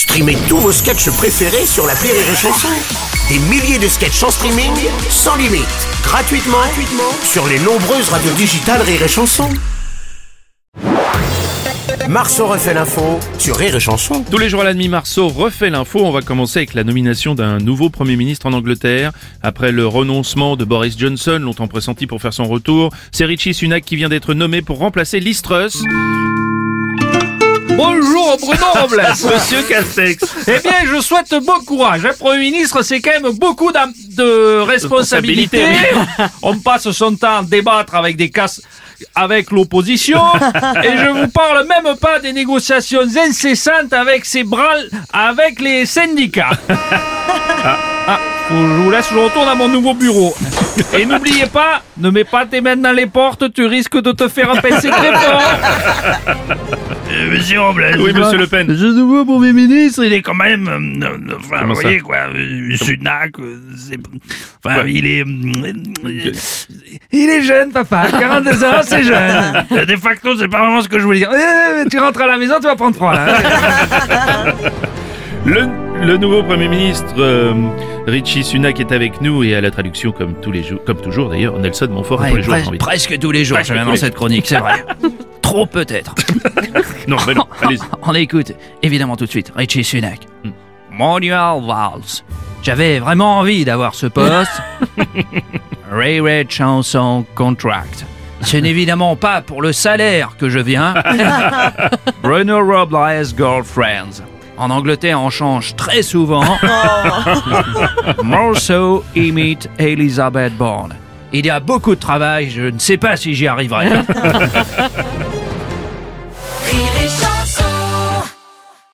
Streamez tous vos sketchs préférés sur la Rire et Chanson. Des milliers de sketchs en streaming, sans limite, gratuitement, gratuitement sur les nombreuses radios digitales Rire et Chanson. Marceau refait l'info sur Rire Chanson. Tous les jours à la demi, Marceau refait l'info. On va commencer avec la nomination d'un nouveau Premier ministre en Angleterre. Après le renoncement de Boris Johnson, longtemps pressenti pour faire son retour, c'est Richie Sunak qui vient d'être nommé pour remplacer Liz Truss. Bonjour Bruno Robles Monsieur Castex. Eh bien, je souhaite bon courage. Un Premier ministre, c'est quand même beaucoup de responsabilités. On passe son temps à débattre avec des casses avec l'opposition et je vous parle même pas des négociations incessantes avec ces bras avec les syndicats. Ah, ah, je vous laisse, je retourne à mon nouveau bureau. Et n'oubliez pas, ne mets pas tes mains dans les portes, tu risques de te faire pincer très fort. Monsieur Robles. Oui, monsieur Le Pen. Ce nouveau Premier ministre, il est quand même. euh, euh, enfin, Comment vous ça voyez quoi, euh, Sunak, euh, c'est. Enfin, Ouais. il est. euh, il est jeune, papa. 42 ans, c'est jeune. Euh, De facto, c'est pas vraiment ce que je voulais dire. Euh, tu rentres à la maison, tu vas prendre froid, là. Le, le nouveau Premier ministre euh, Richie Sunak est avec nous et à la traduction comme tous les jours, comme toujours d'ailleurs, Nelson Montfort est tous les jours. de- presque tous les jours, Presque je viens tous dans les- cette chronique, c'est vrai. Trop peut-être. Non, mais non, allez-y. On écoute, évidemment tout de suite, Richie Sunak. Manuel Valls. J'avais vraiment envie d'avoir ce poste. Ray Ray Chanson Contract. Ce n'est évidemment pas pour le salaire que je viens. Bruno Robles Girlfriends. En Angleterre, on change très souvent. Morceau imite Elizabeth Bourne. Il y a beaucoup de travail, je ne sais pas si j'y arriverai.